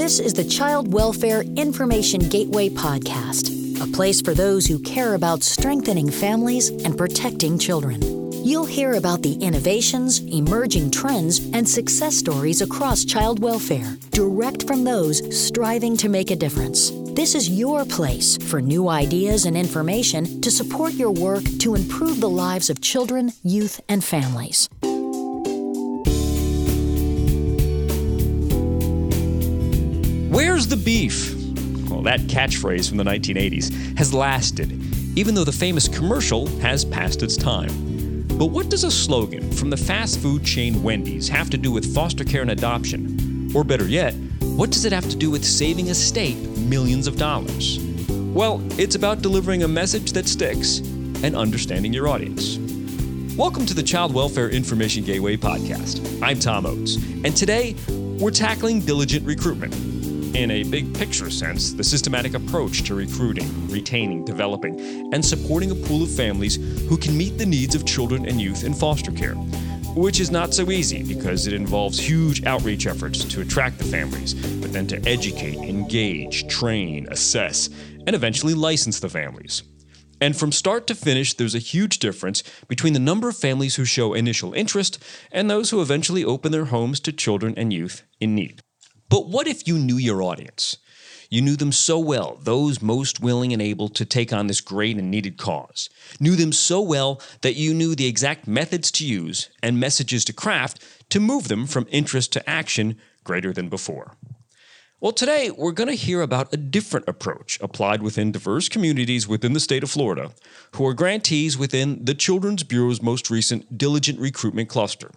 This is the Child Welfare Information Gateway Podcast, a place for those who care about strengthening families and protecting children. You'll hear about the innovations, emerging trends, and success stories across child welfare, direct from those striving to make a difference. This is your place for new ideas and information to support your work to improve the lives of children, youth, and families. Where's the beef? Well, that catchphrase from the 1980s has lasted, even though the famous commercial has passed its time. But what does a slogan from the fast food chain Wendy's have to do with foster care and adoption? Or better yet, what does it have to do with saving a state millions of dollars? Well, it's about delivering a message that sticks and understanding your audience. Welcome to the Child Welfare Information Gateway podcast. I'm Tom Oates, and today we're tackling diligent recruitment in a big picture sense, the systematic approach to recruiting, retaining, developing, and supporting a pool of families who can meet the needs of children and youth in foster care. Which is not so easy because it involves huge outreach efforts to attract the families, but then to educate, engage, train, assess, and eventually license the families. And from start to finish, there's a huge difference between the number of families who show initial interest and those who eventually open their homes to children and youth in need. But what if you knew your audience? You knew them so well, those most willing and able to take on this great and needed cause. Knew them so well that you knew the exact methods to use and messages to craft to move them from interest to action greater than before. Well, today we're going to hear about a different approach applied within diverse communities within the state of Florida who are grantees within the Children's Bureau's most recent Diligent Recruitment Cluster.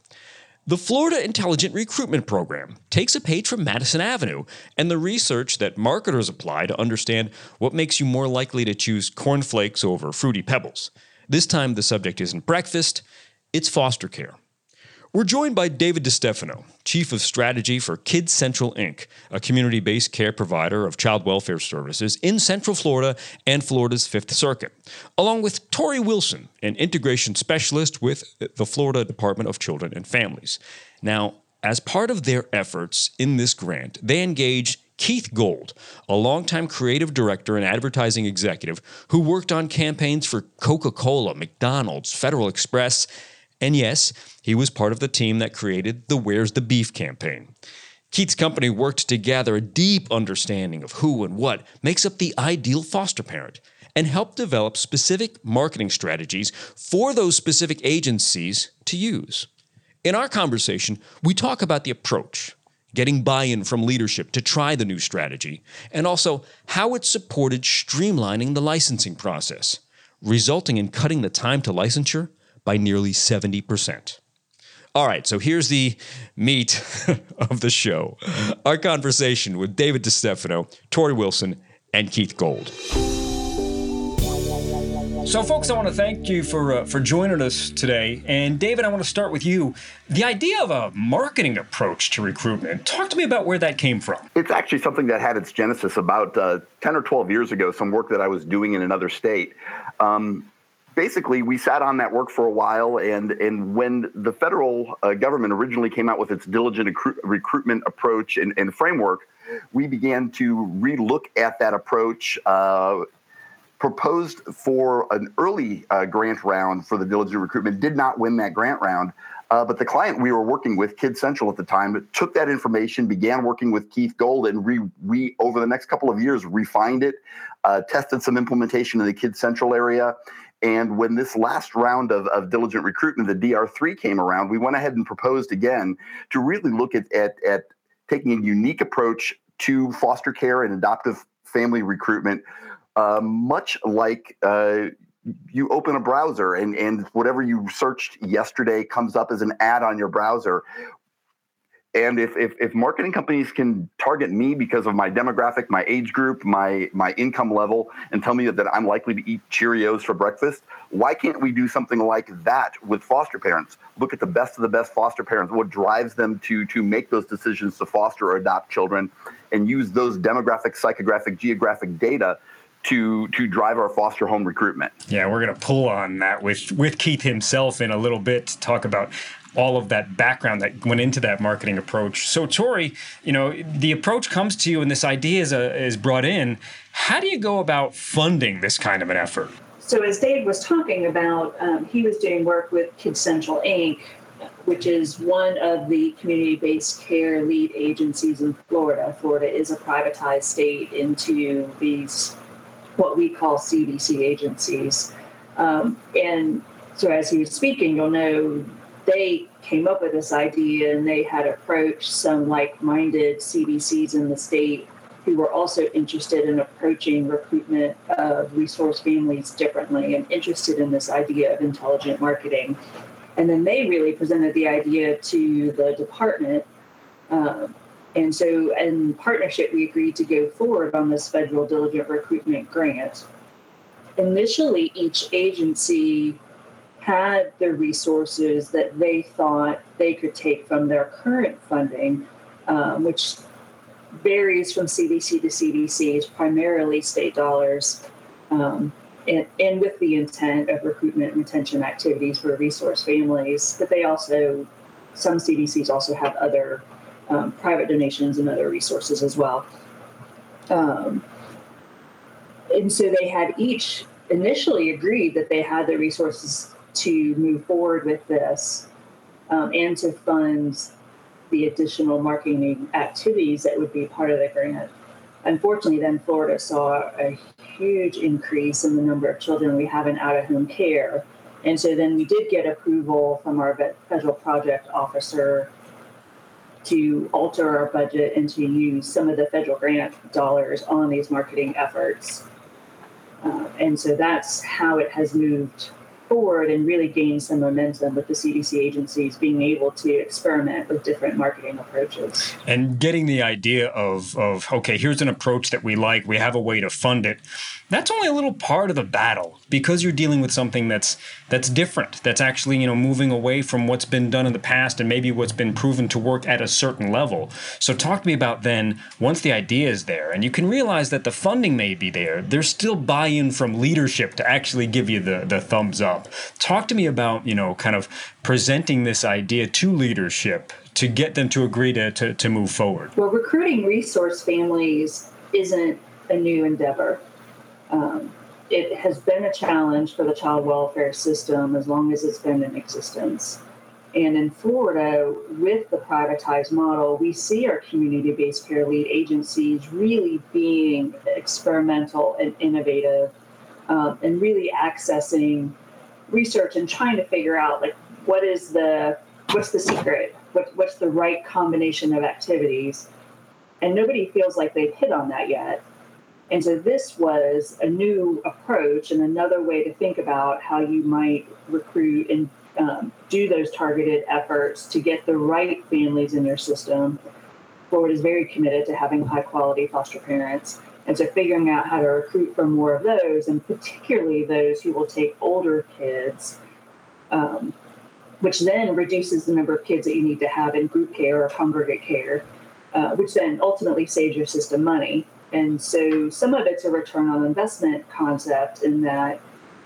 The Florida Intelligent Recruitment Program takes a page from Madison Avenue and the research that marketers apply to understand what makes you more likely to choose cornflakes over fruity pebbles. This time, the subject isn't breakfast, it's foster care. We're joined by David DeStefano, Chief of Strategy for Kids Central Inc., a community based care provider of child welfare services in Central Florida and Florida's Fifth Circuit, along with Tori Wilson, an integration specialist with the Florida Department of Children and Families. Now, as part of their efforts in this grant, they engaged Keith Gold, a longtime creative director and advertising executive who worked on campaigns for Coca Cola, McDonald's, Federal Express, and yes, he was part of the team that created the Where's the Beef campaign. Keith's company worked to gather a deep understanding of who and what makes up the ideal foster parent and help develop specific marketing strategies for those specific agencies to use. In our conversation, we talk about the approach, getting buy in from leadership to try the new strategy, and also how it supported streamlining the licensing process, resulting in cutting the time to licensure by nearly 70%. All right, so here's the meat of the show our conversation with David DeStefano, Tori Wilson, and Keith Gold. So, folks, I want to thank you for uh, for joining us today. And David, I want to start with you. The idea of a marketing approach to recruitment. Talk to me about where that came from. It's actually something that had its genesis about uh, ten or twelve years ago. Some work that I was doing in another state. Um, basically we sat on that work for a while and and when the federal uh, government originally came out with its diligent recru- recruitment approach and, and, framework we began to relook at that approach uh, proposed for an early uh, grant round for the diligent recruitment did not win that grant round uh, but the client we were working with, Kid Central at the time, took that information, began working with Keith Gold, and re, re over the next couple of years refined it, uh, tested some implementation in the Kid Central area, and when this last round of, of diligent recruitment, the DR3 came around, we went ahead and proposed again to really look at, at, at taking a unique approach to foster care and adoptive family recruitment, uh, much like uh, you open a browser and, and whatever you searched yesterday comes up as an ad on your browser. And if, if, if marketing companies can target me because of my demographic, my age group, my my income level, and tell me that I'm likely to eat Cheerios for breakfast, why can't we do something like that with foster parents? Look at the best of the best foster parents, what drives them to to make those decisions to foster or adopt children, and use those demographic, psychographic, geographic data to to drive our foster home recruitment. Yeah, we're going to pull on that with with Keith himself in a little bit to talk about all of that background that went into that marketing approach. So, Tori, you know, the approach comes to you and this idea is, a, is brought in. How do you go about funding this kind of an effort? So, as Dave was talking about, um, he was doing work with Kids Central Inc., which is one of the community based care lead agencies in Florida. Florida is a privatized state into these, what we call CBC agencies. Um, and so, as he was speaking, you'll know they came up with this idea and they had approached some like minded CBCs in the state who were also interested in approaching recruitment of resource families differently and interested in this idea of intelligent marketing. And then they really presented the idea to the department. Um, and so, in partnership, we agreed to go forward on this federal diligent recruitment grant. Initially, each agency had the resources that they thought they could take from their current funding, um, which varies from CBC to CBC, is primarily state dollars, um, and, and, with the intent of recruitment and retention activities for resource families. But they also, some CBCs also have other um, private donations and other resources as well. Um, and so they had each initially agreed that they had the resources to move forward with this um, and to fund the additional marketing activities that would be part of the grant. Unfortunately, then Florida saw a huge increase in the number of children we have in out of home care. And so then we did get approval from our federal project officer to alter our budget and to use some of the federal grant dollars on these marketing efforts. Uh, and so that's how it has moved forward and really gain some momentum with the CBC agencies being able to experiment with different marketing approaches. And getting the idea of, of okay, here's an approach that we like, we have a way to fund it that's only a little part of the battle because you're dealing with something that's that's different that's actually you know moving away from what's been done in the past and maybe what's been proven to work at a certain level so talk to me about then once the idea is there and you can realize that the funding may be there there's still buy-in from leadership to actually give you the the thumbs up talk to me about you know kind of presenting this idea to leadership to get them to agree to, to, to move forward. Well recruiting resource families isn't a new endeavor. Um, it has been a challenge for the child welfare system as long as it's been in existence. And in Florida, with the privatized model, we see our community based care lead agencies really being experimental and innovative um, and really accessing research and trying to figure out like what is the what's the secret what, what's the right combination of activities and nobody feels like they've hit on that yet and so this was a new approach and another way to think about how you might recruit and um, do those targeted efforts to get the right families in your system. Florida is very committed to having high quality foster parents. And so figuring out how to recruit for more of those, and particularly those who will take older kids, um, which then reduces the number of kids that you need to have in group care or congregate care, uh, which then ultimately saves your system money. And so some of it's a return on investment concept in that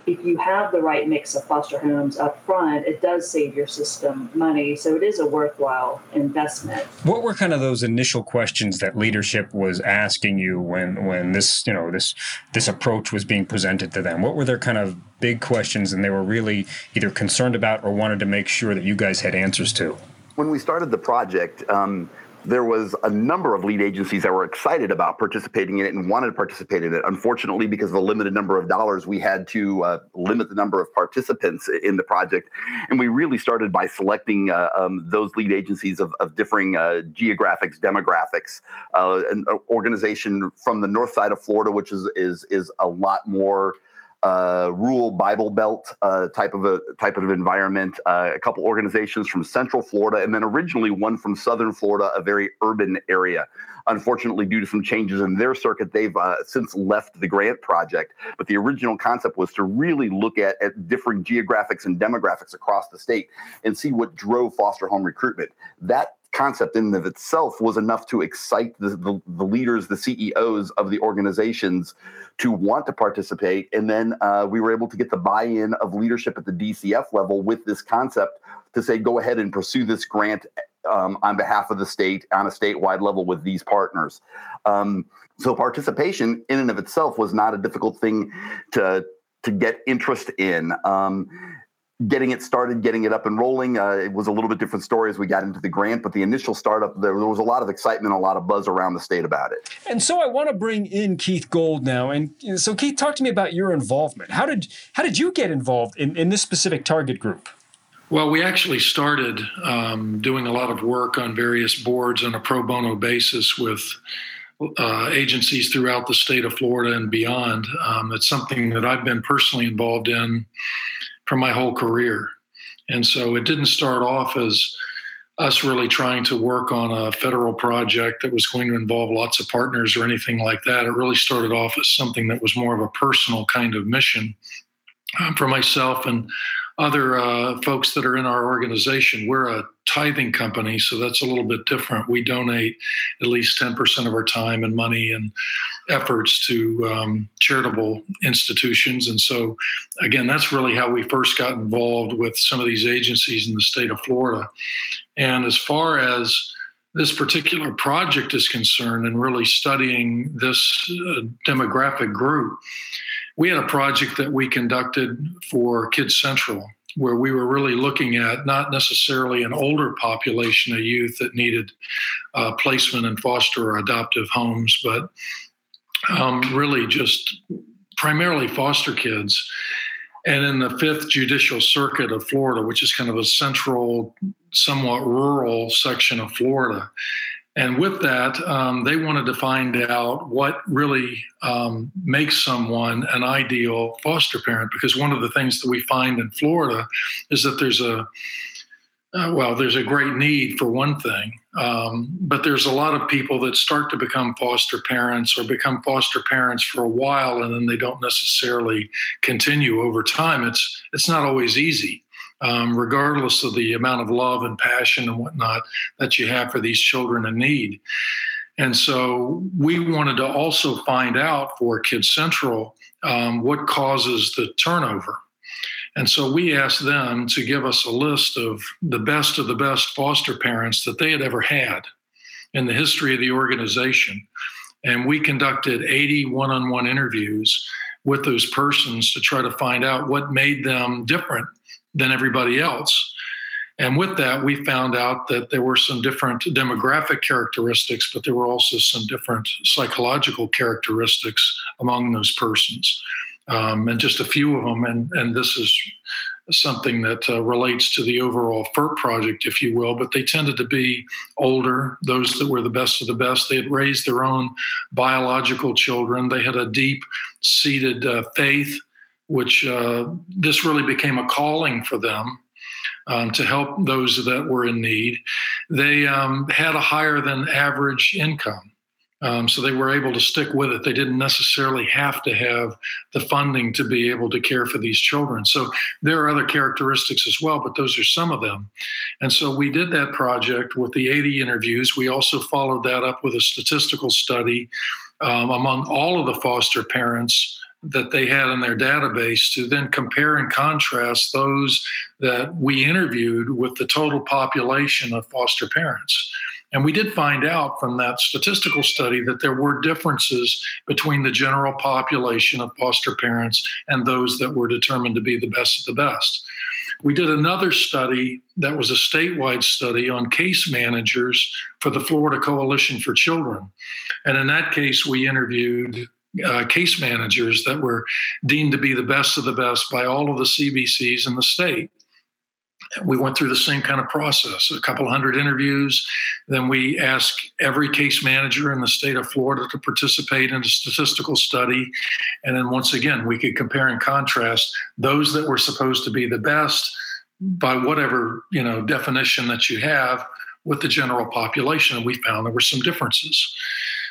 if you have the right mix of foster homes up front, it does save your system money. So it is a worthwhile investment. What were kind of those initial questions that leadership was asking you when when this, you know, this this approach was being presented to them? What were their kind of big questions and they were really either concerned about or wanted to make sure that you guys had answers to? When we started the project, um, there was a number of lead agencies that were excited about participating in it and wanted to participate in it. Unfortunately, because of the limited number of dollars, we had to uh, limit the number of participants in the project. And we really started by selecting uh, um, those lead agencies of, of differing uh, geographics, demographics. Uh, an organization from the north side of Florida, which is is is a lot more uh, rural Bible Belt uh, type of a type of environment. Uh, a couple organizations from Central Florida, and then originally one from Southern Florida, a very urban area. Unfortunately, due to some changes in their circuit, they've uh, since left the grant project. But the original concept was to really look at, at different geographics and demographics across the state and see what drove foster home recruitment. That concept in and of itself was enough to excite the, the, the leaders, the CEOs of the organizations to want to participate. And then uh, we were able to get the buy in of leadership at the DCF level with this concept to say, go ahead and pursue this grant um, on behalf of the state on a statewide level with these partners. Um, so participation in and of itself was not a difficult thing to to get interest in. Um, getting it started, getting it up and rolling. Uh, it was a little bit different story as we got into the grant, but the initial startup, there, there, was a lot of excitement, a lot of buzz around the state about it. And so I want to bring in Keith Gold now. And so Keith, talk to me about your involvement. How did how did you get involved in, in this specific target group? Well, we actually started um, doing a lot of work on various boards on a pro bono basis with uh, agencies throughout the state of Florida and beyond. Um, it's something that I've been personally involved in for my whole career. And so it didn't start off as us really trying to work on a federal project that was going to involve lots of partners or anything like that. It really started off as something that was more of a personal kind of mission um, for myself and other uh, folks that are in our organization. We're a tithing company, so that's a little bit different. We donate at least 10% of our time and money and efforts to um, charitable institutions. And so, again, that's really how we first got involved with some of these agencies in the state of Florida. And as far as this particular project is concerned and really studying this uh, demographic group, we had a project that we conducted for Kids Central where we were really looking at not necessarily an older population of youth that needed uh, placement in foster or adoptive homes, but um, really just primarily foster kids. And in the Fifth Judicial Circuit of Florida, which is kind of a central, somewhat rural section of Florida, and with that, um, they wanted to find out what really um, makes someone an ideal foster parent. Because one of the things that we find in Florida is that there's a uh, well, there's a great need for one thing, um, but there's a lot of people that start to become foster parents or become foster parents for a while, and then they don't necessarily continue over time. It's it's not always easy um, regardless of the amount of love and passion and whatnot that you have for these children in need. And so we wanted to also find out for Kids Central um, what causes the turnover. And so we asked them to give us a list of the best of the best foster parents that they had ever had in the history of the organization. And we conducted 80 one on one interviews with those persons to try to find out what made them different than everybody else. And with that, we found out that there were some different demographic characteristics, but there were also some different psychological characteristics among those persons. Um, and just a few of them. And, and this is something that uh, relates to the overall FERP project, if you will, but they tended to be older, those that were the best of the best. They had raised their own biological children, they had a deep seated uh, faith which uh, this really became a calling for them um, to help those that were in need. They um, had a higher than average income. Um, so they were able to stick with it. They didn't necessarily have to have the funding to be able to care for these children. So there are other characteristics as well, but those are some of them. And so we did that project with the 80 interviews. We also followed that up with a statistical study um, among all of the foster parents that they had in their database to then compare and contrast those that we interviewed with the total population of foster parents. And we did find out from that statistical study that there were differences between the general population of foster parents and those that were determined to be the best of the best. We did another study that was a statewide study on case managers for the Florida Coalition for Children. And in that case, we interviewed uh, case managers that were deemed to be the best of the best by all of the CBCs in the state. We went through the same kind of process, a couple hundred interviews. Then we asked every case manager in the state of Florida to participate in a statistical study. And then once again, we could compare and contrast those that were supposed to be the best by whatever you know definition that you have with the general population. And we found there were some differences.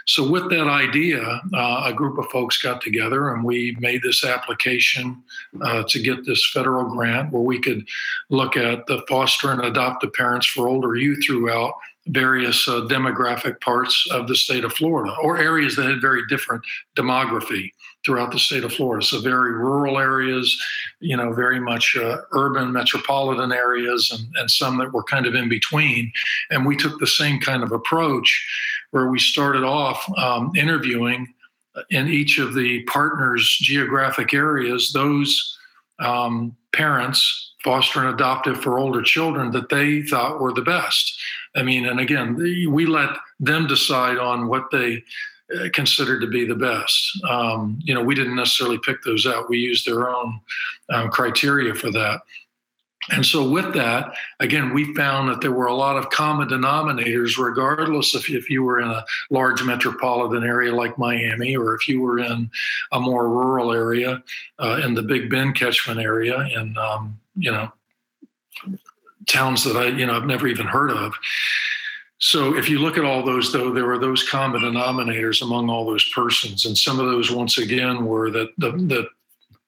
So, with that idea, uh, a group of folks got together and we made this application uh, to get this federal grant where we could look at the foster and adoptive parents for older youth throughout various uh, demographic parts of the state of Florida or areas that had very different demography throughout the state of Florida. So, very rural areas, you know, very much uh, urban metropolitan areas, and, and some that were kind of in between. And we took the same kind of approach where we started off um, interviewing in each of the partners' geographic areas those um, parents, foster and adoptive for older children, that they thought were the best. I mean, and again, we let them decide on what they uh, considered to be the best. Um, you know, we didn't necessarily pick those out. We used their own um, criteria for that. And so, with that, again, we found that there were a lot of common denominators, regardless of if you were in a large metropolitan area like Miami or if you were in a more rural area uh, in the Big Bend catchment area, in um, you know towns that I you know I've never even heard of. So if you look at all those, though, there were those common denominators among all those persons, and some of those, once again, were that the, the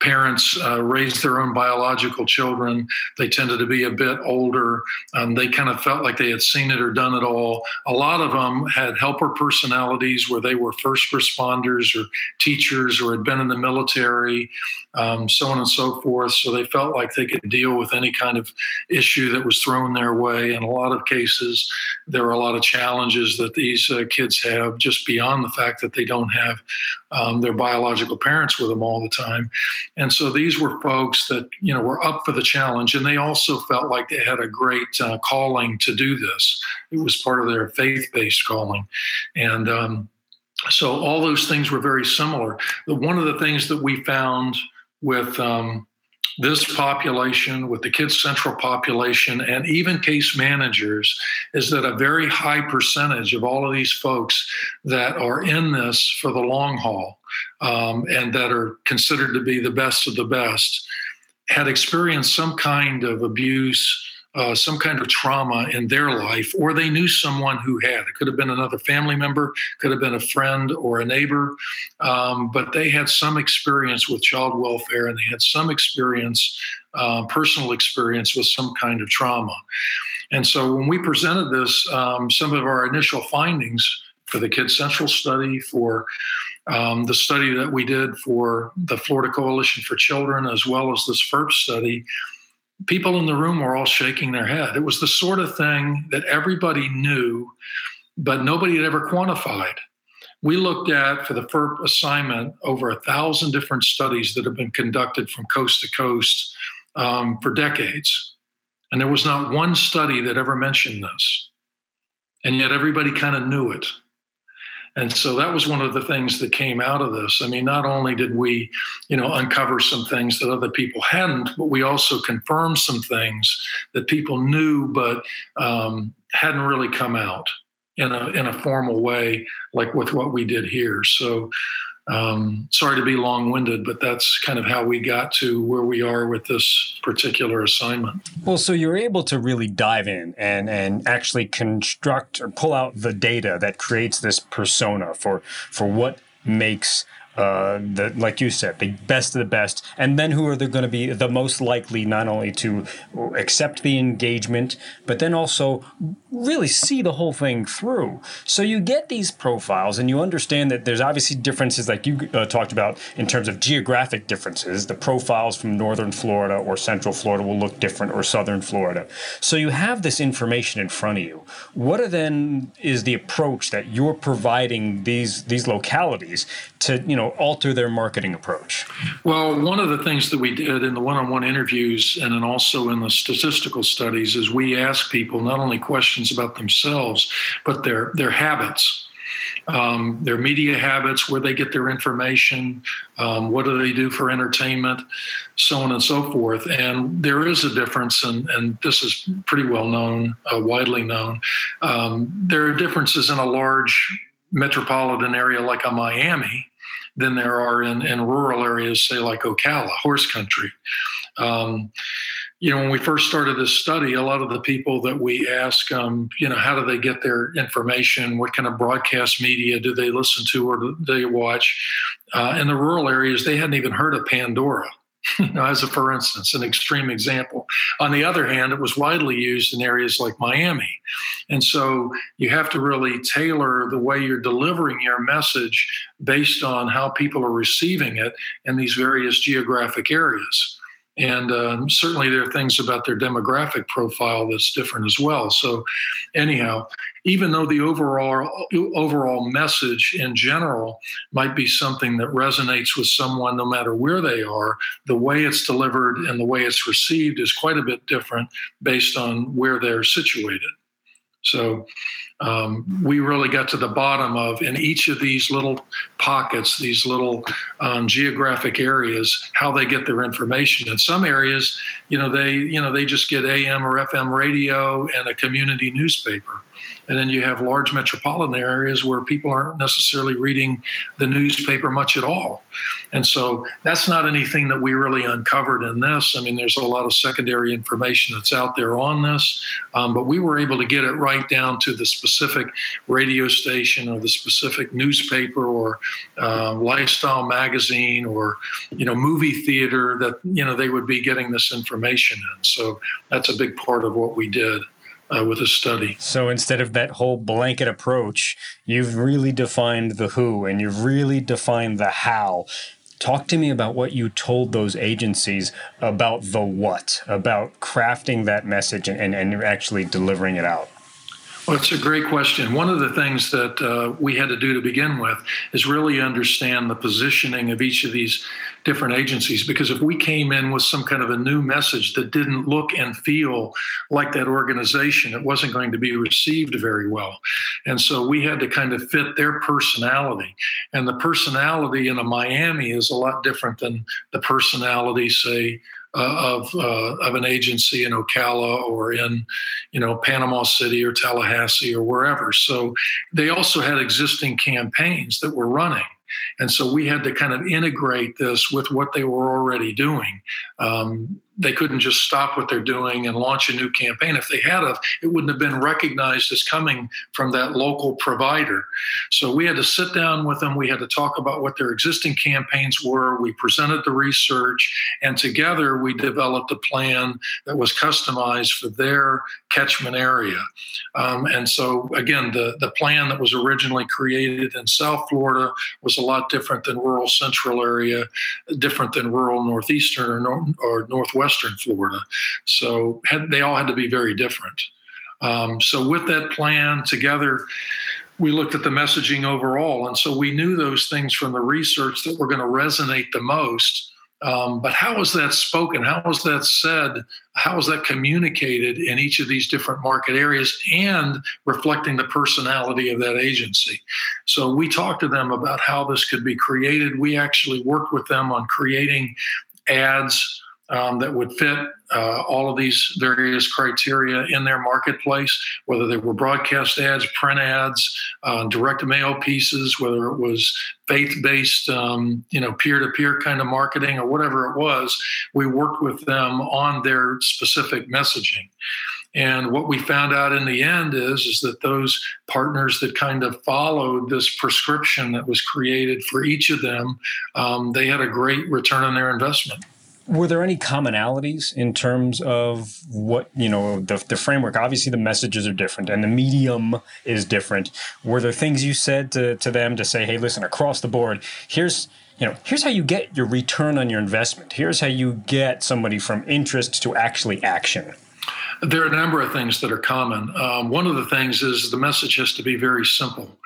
parents uh, raised their own biological children. They tended to be a bit older. Um, they kind of felt like they had seen it or done it all. A lot of them had helper personalities where they were first responders or teachers or had been in the military, um, so on and so forth. So they felt like they could deal with any kind of issue that was thrown their way. In a lot of cases, there are a lot of challenges that these uh, kids have just beyond the fact that they don't have um, their biological parents with them all the time. And so these were folks that you know were up for the challenge, and they also felt like they had a great uh, calling to do this. It was part of their faith-based calling, and um, so all those things were very similar. One of the things that we found with um, this population, with the Kids Central population, and even case managers, is that a very high percentage of all of these folks that are in this for the long haul um, and that are considered to be the best of the best had experienced some kind of abuse uh, some kind of trauma in their life, or they knew someone who had. It could have been another family member, could have been a friend or a neighbor, um, but they had some experience with child welfare and they had some experience, uh, personal experience with some kind of trauma. And so when we presented this, um, some of our initial findings for the Kids Central study, for um, the study that we did for the Florida Coalition for Children, as well as this FERP study, people in the room were all shaking their head. It was the sort of thing that everybody knew, but nobody had ever quantified. We looked at for the FERP assignment over a thousand different studies that have been conducted from coast to coast um, for decades. And there was not one study that ever mentioned this. And yet everybody kind of knew it. And so that was one of the things that came out of this. I mean, not only did we, you know, uncover some things that other people hadn't, but we also confirmed some things that people knew but um, hadn't really come out in a in a formal way, like with what we did here. So um, sorry to be long winded, but that's kind of how we got to where we are with this particular assignment. Well, so you're able to really dive in and, and actually construct or pull out the data that creates this persona for, for what makes uh, the like you said, the best of the best, and then who are they going to be the most likely not only to accept the engagement, but then also really see the whole thing through. So you get these profiles, and you understand that there's obviously differences, like you uh, talked about, in terms of geographic differences. The profiles from northern Florida or central Florida will look different, or southern Florida. So you have this information in front of you. What are then is the approach that you're providing these these localities to you know alter their marketing approach? Well, one of the things that we did in the one-on-one interviews and then also in the statistical studies is we ask people not only questions about themselves but their their habits. Um, their media habits, where they get their information, um, what do they do for entertainment, so on and so forth. And there is a difference, and, and this is pretty well known, uh, widely known. Um, there are differences in a large metropolitan area like a Miami than there are in, in rural areas, say like Ocala, horse country. Um, you know, when we first started this study, a lot of the people that we ask, um, you know, how do they get their information? What kind of broadcast media do they listen to or do they watch? Uh, in the rural areas, they hadn't even heard of Pandora. you know, as a for instance, an extreme example. On the other hand, it was widely used in areas like Miami. And so you have to really tailor the way you're delivering your message based on how people are receiving it in these various geographic areas. And um, certainly there are things about their demographic profile that's different as well. So, anyhow, even though the overall overall message in general might be something that resonates with someone no matter where they are, the way it's delivered and the way it's received is quite a bit different based on where they're situated. So um, we really got to the bottom of in each of these little pockets, these little um, geographic areas, how they get their information. In some areas, you know, they you know they just get AM or FM radio and a community newspaper. And then you have large metropolitan areas where people aren't necessarily reading the newspaper much at all. And so that's not anything that we really uncovered in this. I mean, there's a lot of secondary information that's out there on this, um, but we were able to get it right down to the specific radio station or the specific newspaper or uh, lifestyle magazine or, you know, movie theater that, you know, they would be getting this information in. So that's a big part of what we did uh, with a study. So instead of that whole blanket approach, you've really defined the who and you've really defined the how. Talk to me about what you told those agencies about the what, about crafting that message and, and actually delivering it out. Well, it's a great question. One of the things that uh, we had to do to begin with is really understand the positioning of each of these different agencies. Because if we came in with some kind of a new message that didn't look and feel like that organization, it wasn't going to be received very well. And so we had to kind of fit their personality. And the personality in a Miami is a lot different than the personality, say, uh, of uh, of an agency in Ocala or in you know Panama City or Tallahassee or wherever. So they also had existing campaigns that were running. And so we had to kind of integrate this with what they were already doing. Um, they couldn't just stop what they're doing and launch a new campaign. If they had, of, it wouldn't have been recognized as coming from that local provider. So we had to sit down with them. We had to talk about what their existing campaigns were. We presented the research, and together we developed a plan that was customized for their catchment area. Um, and so, again, the, the plan that was originally created in South Florida was a lot different than rural central area, different than rural northeastern or, nor- or northwestern Florida. So had, they all had to be very different. Um, so with that plan together, we looked at the messaging overall. And so we knew those things from the research that were going to resonate the most um, but was that spoken? How was that said? How was that communicated in each of these different market areas and reflecting the personality of that agency? So we talked to them about how this could be created. We actually worked with them on creating ads um, that would fit uh, all of these various criteria in their marketplace, whether they were broadcast ads, print ads, uh, direct mail pieces, whether it was faith-based, um, you know, peer-to-peer kind of marketing or whatever it was. We worked with them on their specific messaging. And what we found out in the end is, is that those partners that kind of followed this prescription that was created for each of them, um, they had a great return on their investment were there any commonalities in terms of what you know the, the framework obviously the messages are different and the medium is different were there things you said to, to them to say hey listen across the board here's you know here's how you get your return on your investment here's how you get somebody from interest to actually action there are a number of things that are common. Um, one of the things is the message has to be very simple.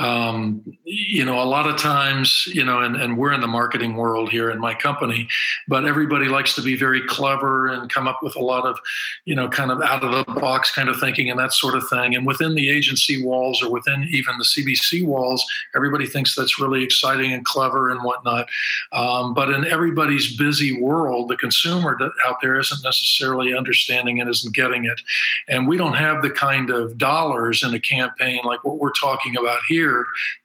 Um, you know, a lot of times, you know, and, and we're in the marketing world here in my company, but everybody likes to be very clever and come up with a lot of, you know, kind of out of the box kind of thinking and that sort of thing. And within the agency walls or within even the CBC walls, everybody thinks that's really exciting and clever and whatnot. Um, but in everybody's busy world, the consumer out there isn't necessarily understanding as isn't getting it. And we don't have the kind of dollars in a campaign like what we're talking about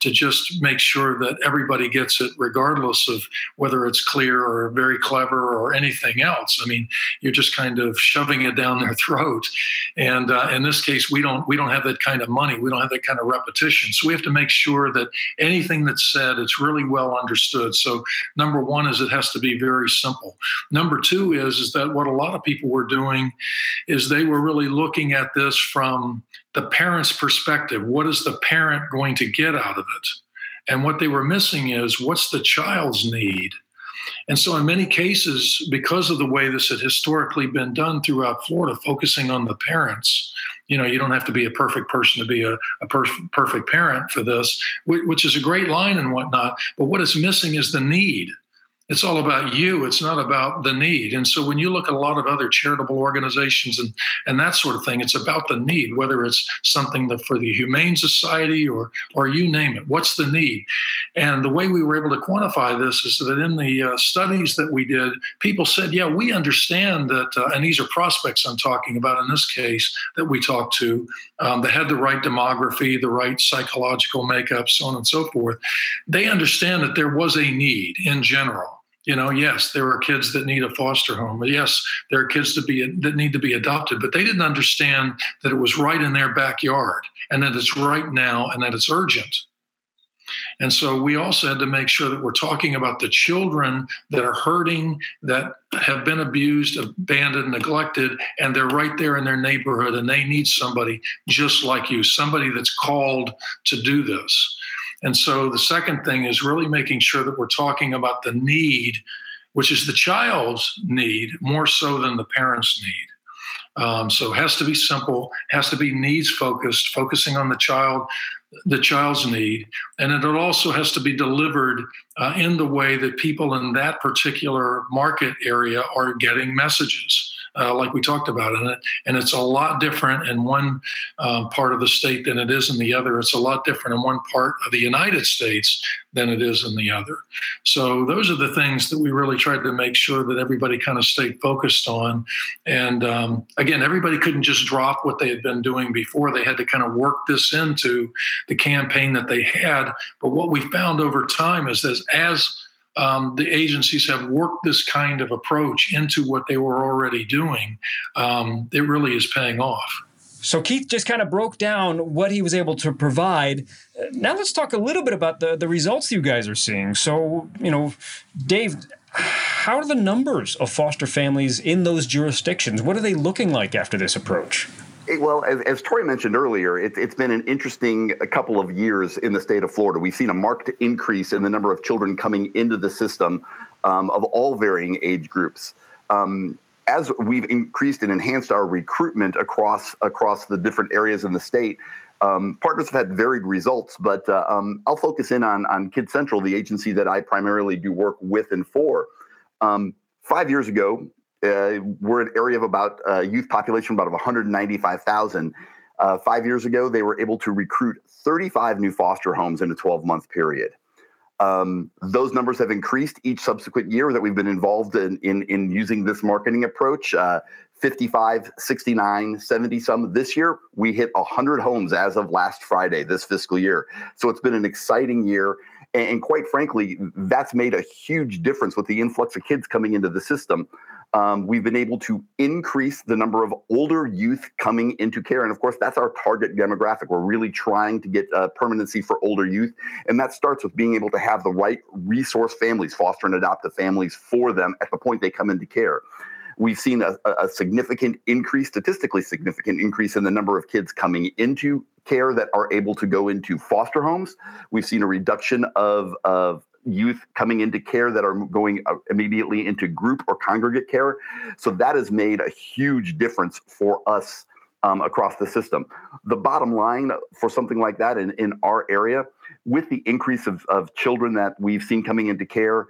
to just make sure that everybody gets it, regardless of whether it's clear or very clever or anything else. I mean, you're just kind of shoving it down their throat. And uh, in this case, we don't we don't have that kind of money. We don't have that kind of repetition. So we have to make sure that anything that's said, it's really well understood. So number one is it has to be very simple. Number two is is that what a lot of people were doing is they were really looking at this from the parent's perspective. What is the parent going to get out of it? And what they were missing is what's the child's need? And so, in many cases, because of the way this had historically been done throughout Florida, focusing on the parents, you know, you don't have to be a perfect person to be a, a per- perfect parent for this, which is a great line and whatnot. But what is missing is the need it's all about you. It's not about the need. And so when you look at a lot of other charitable organizations and and that sort of thing it's about the need whether it's something that for the humane society or or you name it. What's the need? And the way we were able to quantify this is that in the uh, studies that we did people said yeah we understand that uh, and these are prospects i'm talking about in this case that we talked to um, that had the right demography the right psychological makeup so on and so forth. They understand that there was a need in general you know yes there are kids that need a foster home yes there are kids to be that need to be adopted but they didn't understand that it was right in their backyard and that it's right now and that it's urgent and so we also had to make sure that we're talking about the children that are hurting, that have been abused, abandoned, neglected, and they're right there in their neighborhood and they need somebody just like you, somebody that's called to do this. And so the second thing is really making sure that we're talking about the need, which is the child's need more so than the parent's need. Um, so it has to be simple, has to be needs focused, focusing on the child, the child's need, and it also has to be delivered uh, in the way that people in that particular market area are getting messages uh, like we talked about in it. And it's a lot different in one uh, part of the state than it is in the other. It's a lot different in one part of the United States than it is in the other. So those are the things that we really tried to make sure that everybody kind of stayed focused on. And um, again, everybody couldn't just drop what they had been doing before. They had to kind of work this into the campaign that they had. But what we found over time is that as um, the agencies have worked this kind of approach into what they were already doing, um, it really is paying off. So Keith just kind of broke down what he was able to provide. Now let's talk a little bit about the, the results you guys are seeing. So, you know, Dave, how are the numbers of foster families in those jurisdictions? What are they looking like after this approach? Well, as, as Tori mentioned earlier, it, has been an interesting couple of years in the state of Florida. We've seen a marked increase in the number of children coming into the system um, of all varying age groups. Um, as we've increased and enhanced our recruitment across across the different areas in the state, um, partners have had varied results. But uh, um, I'll focus in on on Kid Central, the agency that I primarily do work with and for. Um, five years ago, uh, we're an area of about uh, youth population about 195,000. Uh, five years ago, they were able to recruit 35 new foster homes in a 12 month period. Um, those numbers have increased each subsequent year that we've been involved in, in, in using this marketing approach. Uh, 55, 69, 70 some. This year, we hit 100 homes as of last Friday, this fiscal year. So it's been an exciting year. And, and quite frankly, that's made a huge difference with the influx of kids coming into the system. Um, we've been able to increase the number of older youth coming into care. And of course, that's our target demographic. We're really trying to get uh, permanency for older youth. And that starts with being able to have the right resource families, foster and adoptive families for them at the point they come into care. We've seen a, a significant increase, statistically significant increase in the number of kids coming into care that are able to go into foster homes. We've seen a reduction of, of youth coming into care that are going uh, immediately into group or congregate care. So that has made a huge difference for us um, across the system. The bottom line for something like that in, in our area, with the increase of, of children that we've seen coming into care,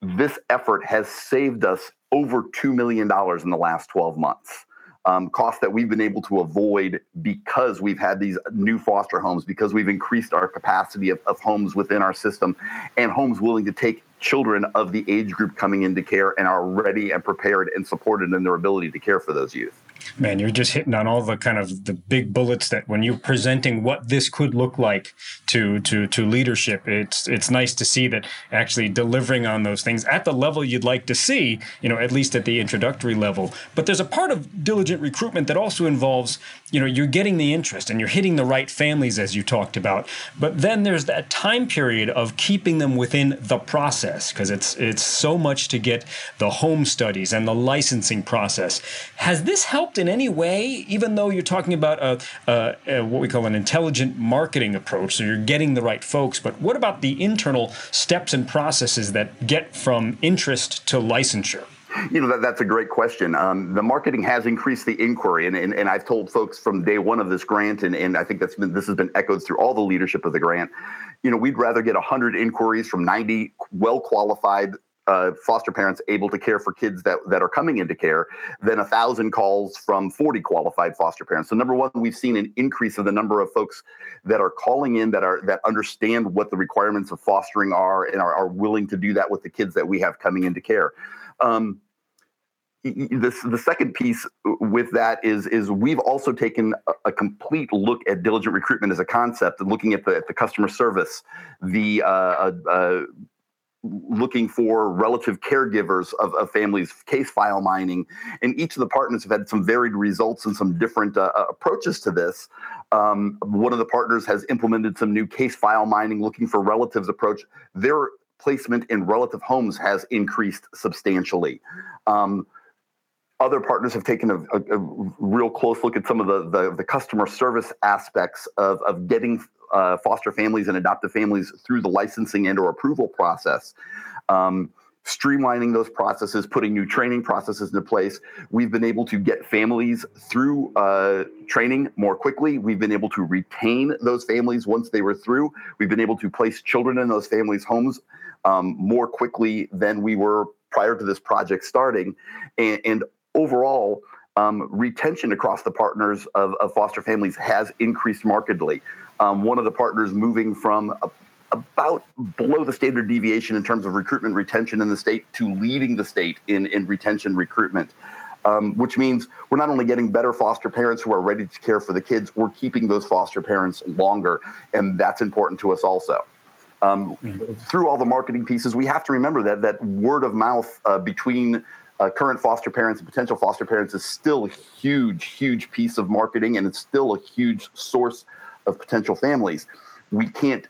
this effort has saved us over $2 million in the last 12 months um, costs that we've been able to avoid because we've had these new foster homes, because we've increased our capacity of, of homes within our system, and homes willing to take children of the age group coming into care and are ready and prepared and supported in their ability to care for those youth. Man, you're just hitting on all the kind of the big bullets that when you're presenting what this could look like to to to leadership, it's it's nice to see that actually delivering on those things at the level you'd like to see, you know, at least at the introductory level. But there's a part of diligent recruitment that also involves, you know, you're getting the interest and you're hitting the right families as you talked about. But then there's that time period of keeping them within the process because it's it's so much to get the home studies and the licensing process. Has this helped in any way, even though you're talking about a, a, a, what we call an intelligent marketing approach? So you're getting the right folks, but what about the internal steps and processes that get from interest to licensure? You know, that, that's a great question. Um, the marketing has increased the inquiry, and, and, and I've told folks from day one of this grant, and, and I think that's been this has been echoed through all the leadership of the grant. You know, we'd rather get 100 inquiries from 90 well qualified uh, foster parents able to care for kids that, that are coming into care than a thousand calls from 40 qualified foster parents. So number one, we've seen an increase of the number of folks that are calling in that are that understand what the requirements of fostering are and are, are willing to do that with the kids that we have coming into care. Um, this, the second piece with that is is we've also taken a, a, complete look at diligent recruitment as a concept and looking at the, at the customer service, the uh, uh, uh looking for relative caregivers of, of, families, case file mining, and each of the partners have had some varied results and some different uh, uh, approaches to this. Um, one of the partners has implemented some new case file mining, looking for relatives approach. Their placement in relative homes has increased substantially. Um, other partners have taken a, a, a, real close look at some of the, the, the customer service aspects of, of getting uh, foster families and adoptive families through the licensing and or approval process. Um, streamlining those processes, putting new training processes into place. We've been able to get families through uh, training more quickly. We've been able to retain those families once they were through. We've been able to place children in those families' homes um, more quickly than we were prior to this project starting. And, and overall, um, retention across the partners of, of, foster families has increased markedly. Um, one of the partners moving from a, about below the standard deviation in terms of recruitment retention in the state to leading the state in, in retention recruitment. Um, which means we're not only getting better foster parents who are ready to care for the kids, we're keeping those foster parents longer. And that's important to us also. Um, mm-hmm. Through all the marketing pieces, we have to remember that that word of mouth uh, between uh, current foster parents and potential foster parents is still a huge, huge piece of marketing, and it's still a huge source of potential families. We can't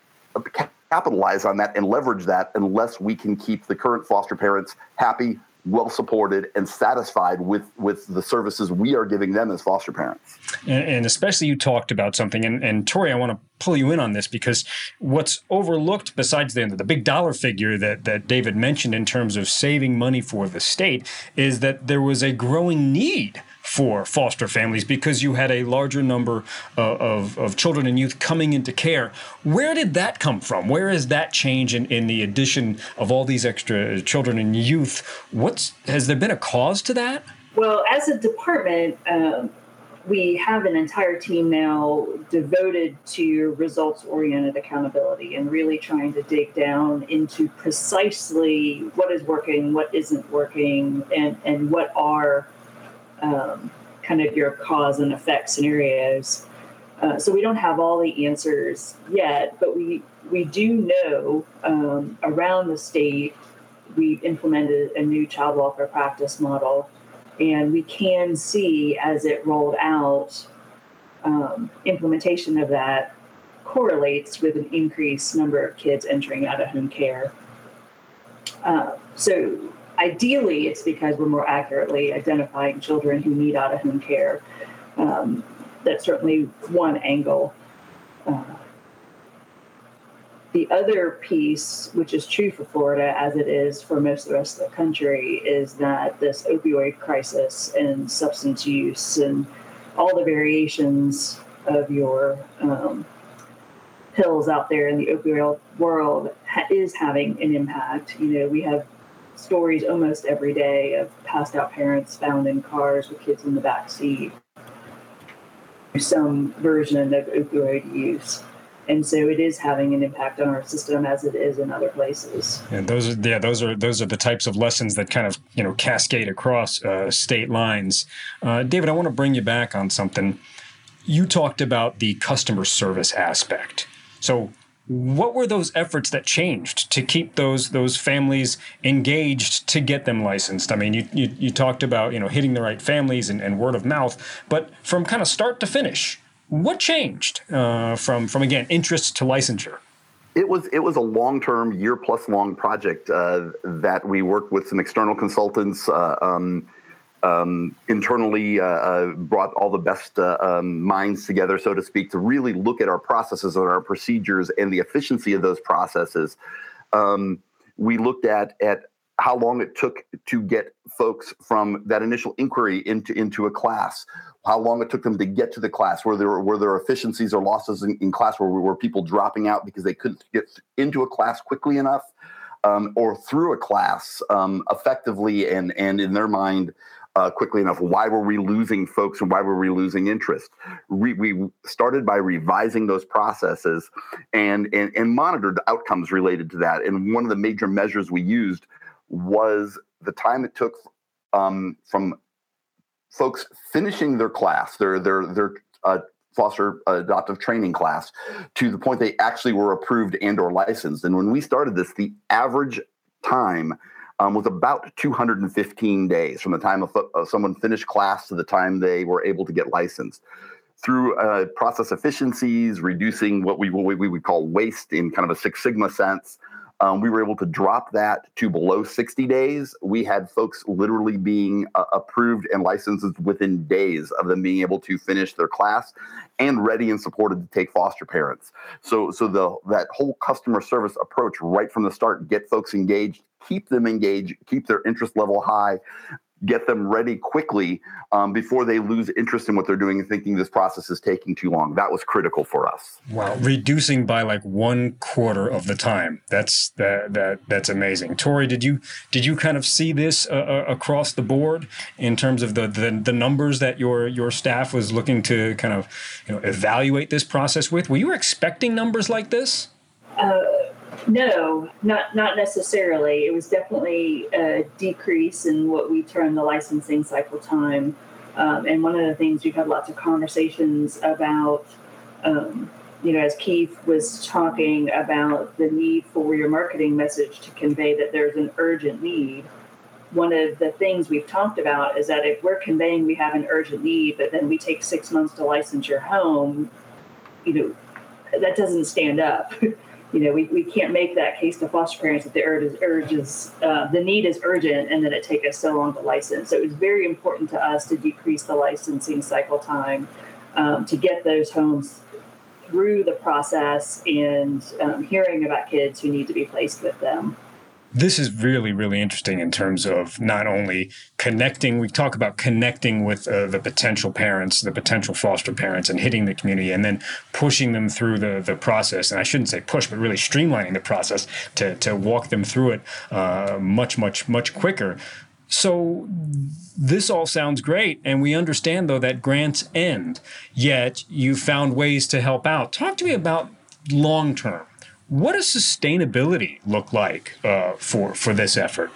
capitalize on that and leverage that unless we can keep the current foster parents happy, well supported and satisfied with with the services we are giving them as foster parents and, and especially you talked about something and, and tori i want to pull you in on this because what's overlooked besides the, the big dollar figure that, that david mentioned in terms of saving money for the state is that there was a growing need for foster families because you had a larger number uh, of, of children and youth coming into care. Where did that come from? Where is that change in, in the addition of all these extra children and youth? What's has there been a cause to that? Well, as a department, um, we have an entire team now devoted to results oriented accountability and really trying to dig down into precisely what is working, what isn't working, and, and what are um, kind of your cause and effect scenarios. Uh, so we don't have all the answers yet, but we we do know um, around the state we've implemented a new child welfare practice model, and we can see as it rolled out, um, implementation of that correlates with an increased number of kids entering out of home care. Uh, so ideally, it's because we're more accurately identifying children who need out of home care. Um, that's certainly one angle. Uh, the other piece, which is true for Florida as it is for most of the rest of the country, is that this opioid crisis and substance use and all the variations of your um, pills out there in the opioid world ha- is having an impact. You know, we have stories almost every day of passed out parents found in cars with kids in the back seat. Some version of opioid use. and so it is having an impact on our system as it is in other places. And those are yeah, those are those are the types of lessons that kind of you know cascade across uh, state lines. Uh, David, I want to bring you back on something. You talked about the customer service aspect. So, what were those efforts that changed to keep those those families engaged to get them licensed? I mean, you you, you talked about you know hitting the right families and, and word of mouth, but from kind of start to finish, what changed uh, from from again interest to licensure? It was it was a long term, year plus long project uh, that we worked with some external consultants. Uh, um, um, internally uh, uh, brought all the best uh, um, minds together, so to speak, to really look at our processes and our procedures and the efficiency of those processes. Um, we looked at at how long it took to get folks from that initial inquiry into into a class how long it took them to get to the class were there were there efficiencies or losses in, in class where were people dropping out because they couldn't get into a class quickly enough um, or through a class um, effectively and and in their mind uh, quickly enough why were we losing folks and why were we losing interest we, we started by revising those processes and, and and monitored outcomes related to that and one of the major measures we used was the time it took um, from folks finishing their class, their their their uh, foster adoptive training class, to the point they actually were approved and or licensed. And when we started this, the average time um, was about 215 days from the time of, uh, someone finished class to the time they were able to get licensed. Through uh, process efficiencies, reducing what we what we would call waste in kind of a Six Sigma sense, um, we were able to drop that to below 60 days. We had folks literally being uh, approved and licensed within days of them being able to finish their class and ready and supported to take foster parents. So, so the that whole customer service approach right from the start, get folks engaged, keep them engaged, keep their interest level high, get them ready quickly um, before they lose interest in what they're doing and thinking this process is taking too long. That was critical for us. Wow, reducing by like one quarter of the time. That's that that that's amazing. Tori, did you did you kind of see this uh, uh, across the board in terms of the, the the numbers that your your staff was looking to kind of you know evaluate this process with? Were you expecting numbers like this? Uh, no, not not necessarily. It was definitely a decrease in what we term the licensing cycle time. Um, and one of the things we've had lots of conversations about, um, you know, as Keith was talking about the need for your marketing message to convey that there's an urgent need. One of the things we've talked about is that if we're conveying we have an urgent need, but then we take six months to license your home, you know, that doesn't stand up. you know, we, we can't make that case to foster parents that the urge is, urge is uh, the need is urgent and that it take us so long to license. So it was very important to us to decrease the licensing cycle time um, to get those homes through the process and um, hearing about kids who need to be placed with them this is really really interesting in terms of not only connecting we talk about connecting with uh, the potential parents the potential foster parents and hitting the community and then pushing them through the the process. And i shouldn't say push but really streamlining the process to to walk them through it uh, much much much quicker. So this all sounds great and we understand though that grants end. Yet you found ways to help out. Talk to me about long term what does sustainability look like uh, for for this effort?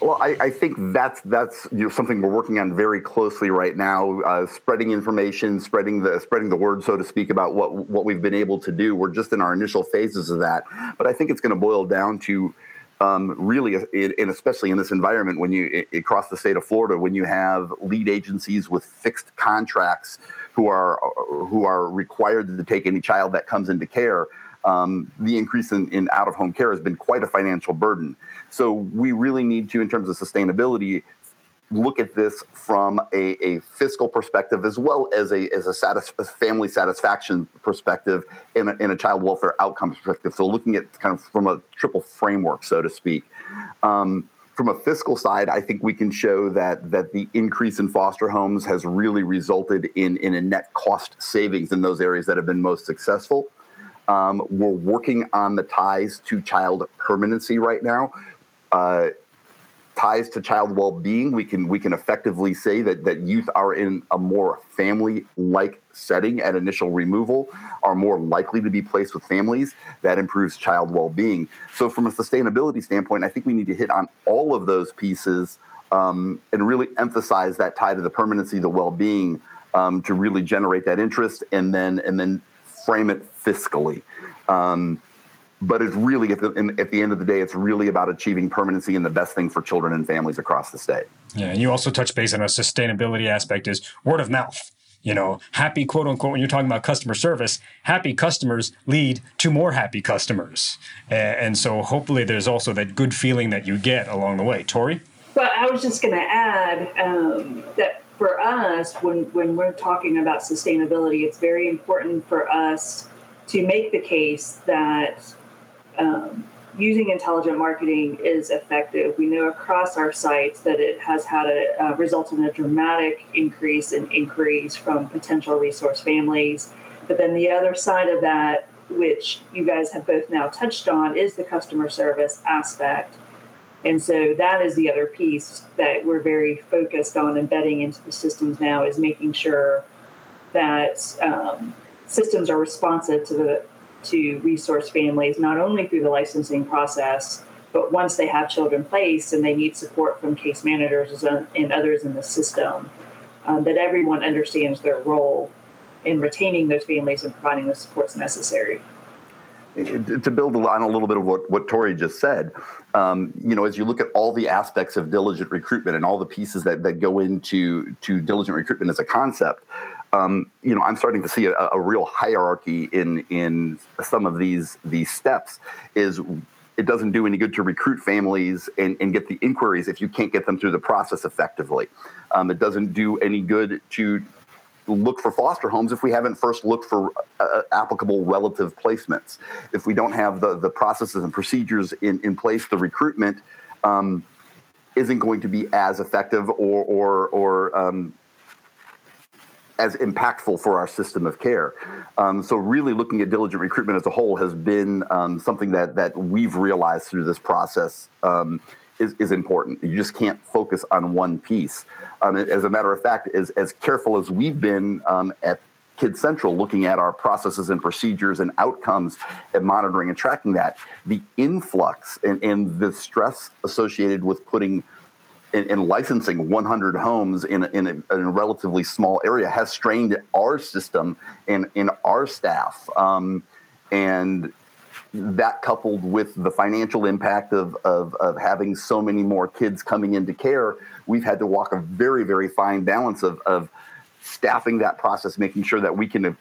Well, I, I, think that's that's you know, something we're working on very closely right now. Uh, spreading information, spreading the spreading the word, so to speak, about what what we've been able to do. We're just in our initial phases of that, but I think it's going to boil down to um, really, and especially in this environment, when you across the state of Florida, when you have lead agencies with fixed contracts who are who are required to take any child that comes into care um, the increase in, in out of home care has been quite a financial burden. So we really need to, in terms of sustainability, look at this from a, a fiscal perspective as well as a as a, family satisfaction perspective and a, a child welfare outcome perspective. So looking at kind of from a triple framework, so to speak. Um, from a fiscal side, I think we can show that that the increase in foster homes has really resulted in in a net cost savings in those areas that have been most successful. Um, we're working on the ties to child permanency right now. Uh, ties to child well-being, we can we can effectively say that that youth are in a more family-like setting at initial removal, are more likely to be placed with families. That improves child well-being. So, from a sustainability standpoint, I think we need to hit on all of those pieces um, and really emphasize that tie to the permanency, the well-being, um, to really generate that interest, and then and then frame it fiscally. Um, but it's really at the, at the end of the day, it's really about achieving permanency and the best thing for children and families across the state. Yeah, and you also touch base on a sustainability aspect is word of mouth. You know, happy quote unquote when you're talking about customer service, happy customers lead to more happy customers, and so hopefully there's also that good feeling that you get along the way. Tori. Well, I was just going to add um, that for us, when when we're talking about sustainability, it's very important for us to make the case that um, using intelligent marketing is effective. We know across our sites that it has had a uh, result in a dramatic increase in inquiries from potential resource families. But then the other side of that, which you guys have both now touched on, is the customer service aspect. And so that is the other piece that we're very focused on embedding into the systems now is making sure that um, systems are responsive to the to resource families, not only through the licensing process, but once they have children placed and they need support from case managers and others in the system, um, that everyone understands their role in retaining those families and providing the supports necessary. To build on a little bit of what, what Tori just said, um, you know, as you look at all the aspects of diligent recruitment and all the pieces that, that go into to diligent recruitment as a concept, um, you know, I'm starting to see a, a, real hierarchy in in some of these these steps. Is it doesn't do any good to recruit families and, and get the inquiries if you can't get them through the process effectively. Um, it doesn't do any good to look for foster homes if we haven't first looked for uh, applicable relative placements. If we don't have the the processes and procedures in in place, the recruitment um, isn't going to be as effective or or or um, as impactful for our system of care. Um, so, really looking at diligent recruitment as a whole has been um, something that that we've realized through this process um, is, is important. You just can't focus on one piece. Um, as a matter of fact, as as careful as we've been um, at Kid Central, looking at our processes and procedures and outcomes and monitoring and tracking that, the influx and, and the stress associated with putting in, in licensing 100 homes in, in, a, in, a, relatively small area has strained our system and in our staff. Um, and that coupled with the financial impact of, of, of having so many more kids coming into care, we've had to walk a very, very fine balance of, of staffing that process, making sure that we can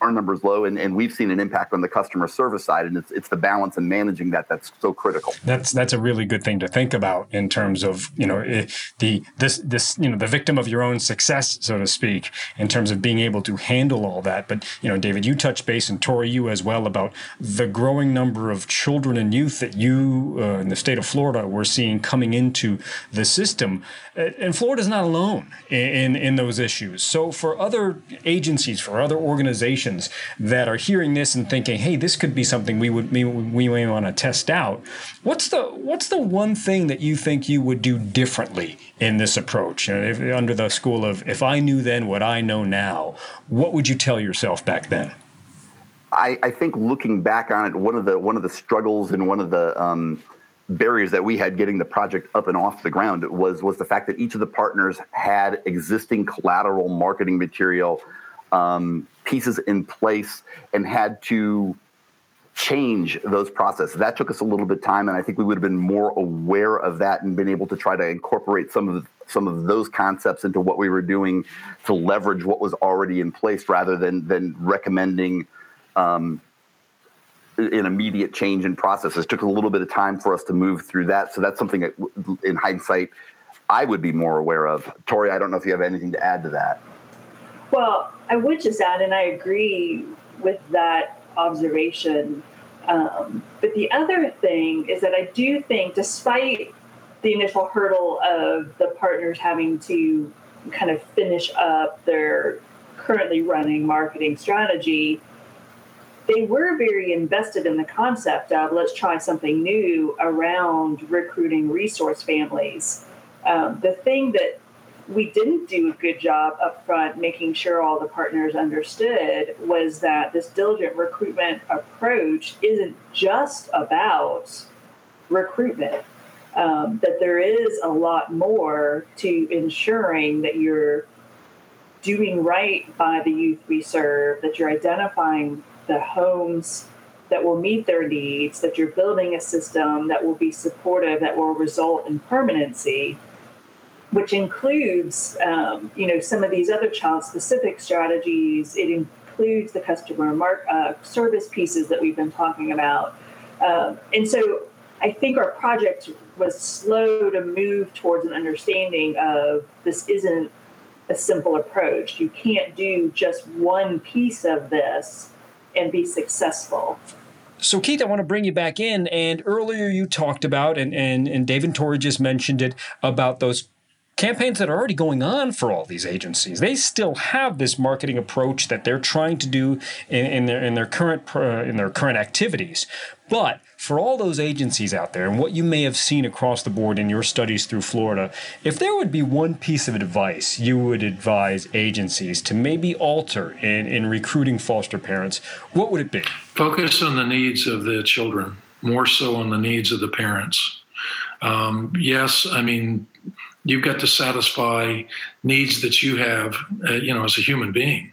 our numbers low and, and we've seen an impact on the customer service side and it's, it's the balance and managing that that's so critical. That's that's a really good thing to think about in terms of you know eh, the this this you know the victim of your own success so to speak in terms of being able to handle all that. But you know david you touched base and tori you as well about the growing number of children and youth that you uh, in the state of florida were seeing coming into the system. Eh, and florida's not alone in in those issues. So for other agencies for other organizations that are hearing this and thinking, "Hey, this could be something we would we, we may want to test out." What's the what's the one thing that you think you would do differently in this approach? if, under the school of, "If I knew then what I know now," what would you tell yourself back then? I, I think looking back on it, one of the one of the struggles and one of the um, barriers that we had getting the project up and off the ground was was the fact that each of the partners had existing collateral marketing material um, pieces in place and had to change those processes. That took us a little bit of time, and I think we would have been more aware of that and been able to try to incorporate some of some of those concepts into what we were doing to leverage what was already in place, rather than than recommending um, an immediate change in processes. Took a little bit of time for us to move through that. So that's something that, in hindsight, I would be more aware of. Tori, I don't know if you have anything to add to that. Well, I would just add, and I agree with that observation. Um, but the other thing is that I do think, despite the initial hurdle of the partners having to kind of finish up their currently running marketing strategy, they were very invested in the concept of let's try something new around recruiting resource families. Um, the thing that we didn't do a good job up front making sure all the partners understood was that this diligent recruitment approach isn't just about recruitment. Um, that there is a lot more to ensuring that you're doing right by the youth we serve, that you're identifying the homes that will meet their needs, that you're building a system that will be supportive, that will result in permanency, which includes, um, you know, some of these other child-specific strategies. It includes the customer mark uh, service pieces that we've been talking about, um, and so I think our project was slow to move towards an understanding of this isn't a simple approach. You can't do just one piece of this and be successful. So, Keith, I want to bring you back in. And earlier you talked about, and, and, and and Tori just mentioned it, about those campaigns that are already going on for all these agencies. They still have this marketing approach that they're trying to do in, in their in their current uh, in their current activities. But for all those agencies out there and what you may have seen across the board in your studies through Florida, if there would be one piece of advice you would advise agencies to maybe alter in, in recruiting foster parents, what would it be? Focus on the needs of the children, more so on the needs of the parents. Um, yes, I mean, you've got to satisfy needs that you have, uh, you know, as a human being.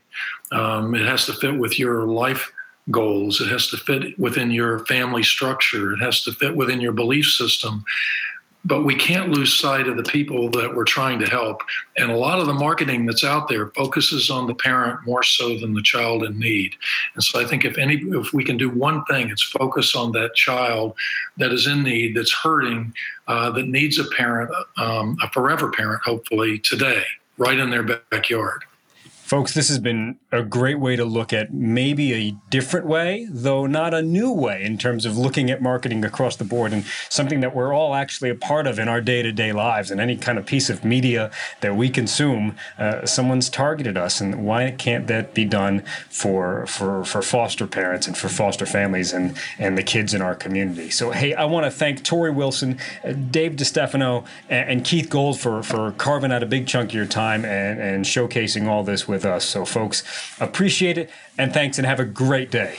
Um, it has to fit with your life goals. It has to fit within your family structure. It has to fit within your belief system. But we can't lose sight of the people that we're trying to help. And a lot of the marketing that's out there focuses on the parent more so than the child in need. And so I think if any if we can do one thing, it's focus on that child that is in need, that's hurting, uh, that needs a parent, um, a forever parent, hopefully today, right in their backyard. Folks, this has been a great way to look at maybe a different way, though not a new way in terms of looking at marketing across the board and something that we're all actually a part of in our day to day lives and any kind of piece of media that we consume. Uh, someone's targeted us, and why can't that be done for, for, for foster parents and for foster families and, and the kids in our community? So, hey, I want to thank Tori Wilson, uh, Dave DeStefano, and, and Keith Gold for, for carving out a big chunk of your time and, and showcasing all this with with us. So, folks, appreciate it and thanks and have a great day.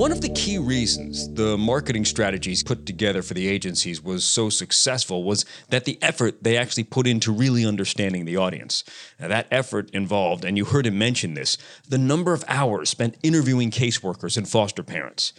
One of the key reasons the marketing strategies put together for the agencies was so successful was that the effort they actually put into really understanding the audience. Now, that effort involved, and you heard him mention this, the number of hours spent interviewing caseworkers and foster parents.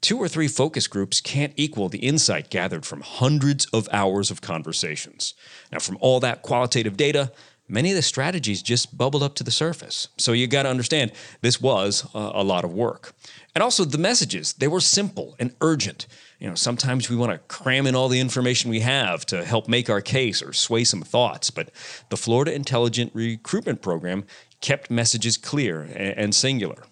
Two or three focus groups can't equal the insight gathered from hundreds of hours of conversations. Now, from all that qualitative data, many of the strategies just bubbled up to the surface. So you got to understand this was a, a lot of work. And also the messages, they were simple and urgent. You know, sometimes we want to cram in all the information we have to help make our case or sway some thoughts, but the Florida Intelligent Recruitment Program kept messages clear and singular.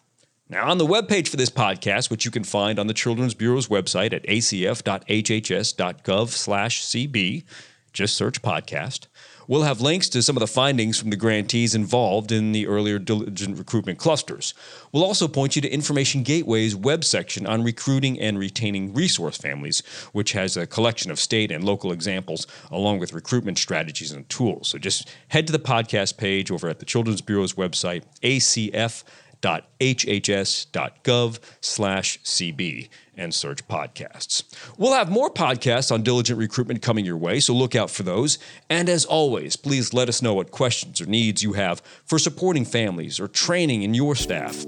Now, on the webpage for this podcast, which you can find on the Children's Bureau's website at acf.hhs.gov slash cb, just search podcast. We'll have links to some of the findings from the grantees involved in the earlier diligent recruitment clusters. We'll also point you to Information Gateway's web section on recruiting and retaining resource families, which has a collection of state and local examples along with recruitment strategies and tools. So just head to the podcast page over at the Children's Bureau's website, acf hhs.gov slash cb and search podcasts. We'll have more podcasts on diligent recruitment coming your way, so look out for those. And as always, please let us know what questions or needs you have for supporting families or training in your staff.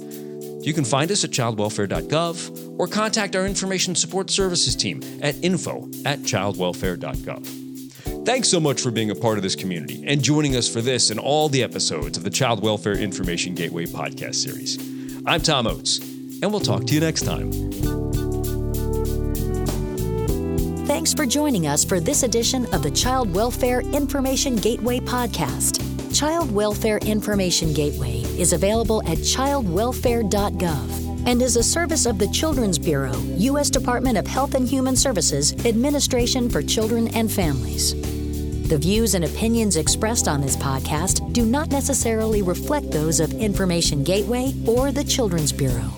You can find us at childwelfare.gov or contact our information support services team at info at childwelfare.gov. Thanks so much for being a part of this community and joining us for this and all the episodes of the Child Welfare Information Gateway podcast series. I'm Tom Oates, and we'll talk to you next time. Thanks for joining us for this edition of the Child Welfare Information Gateway podcast. Child Welfare Information Gateway is available at childwelfare.gov and is a service of the Children's Bureau, U.S. Department of Health and Human Services, Administration for Children and Families. The views and opinions expressed on this podcast do not necessarily reflect those of Information Gateway or the Children's Bureau.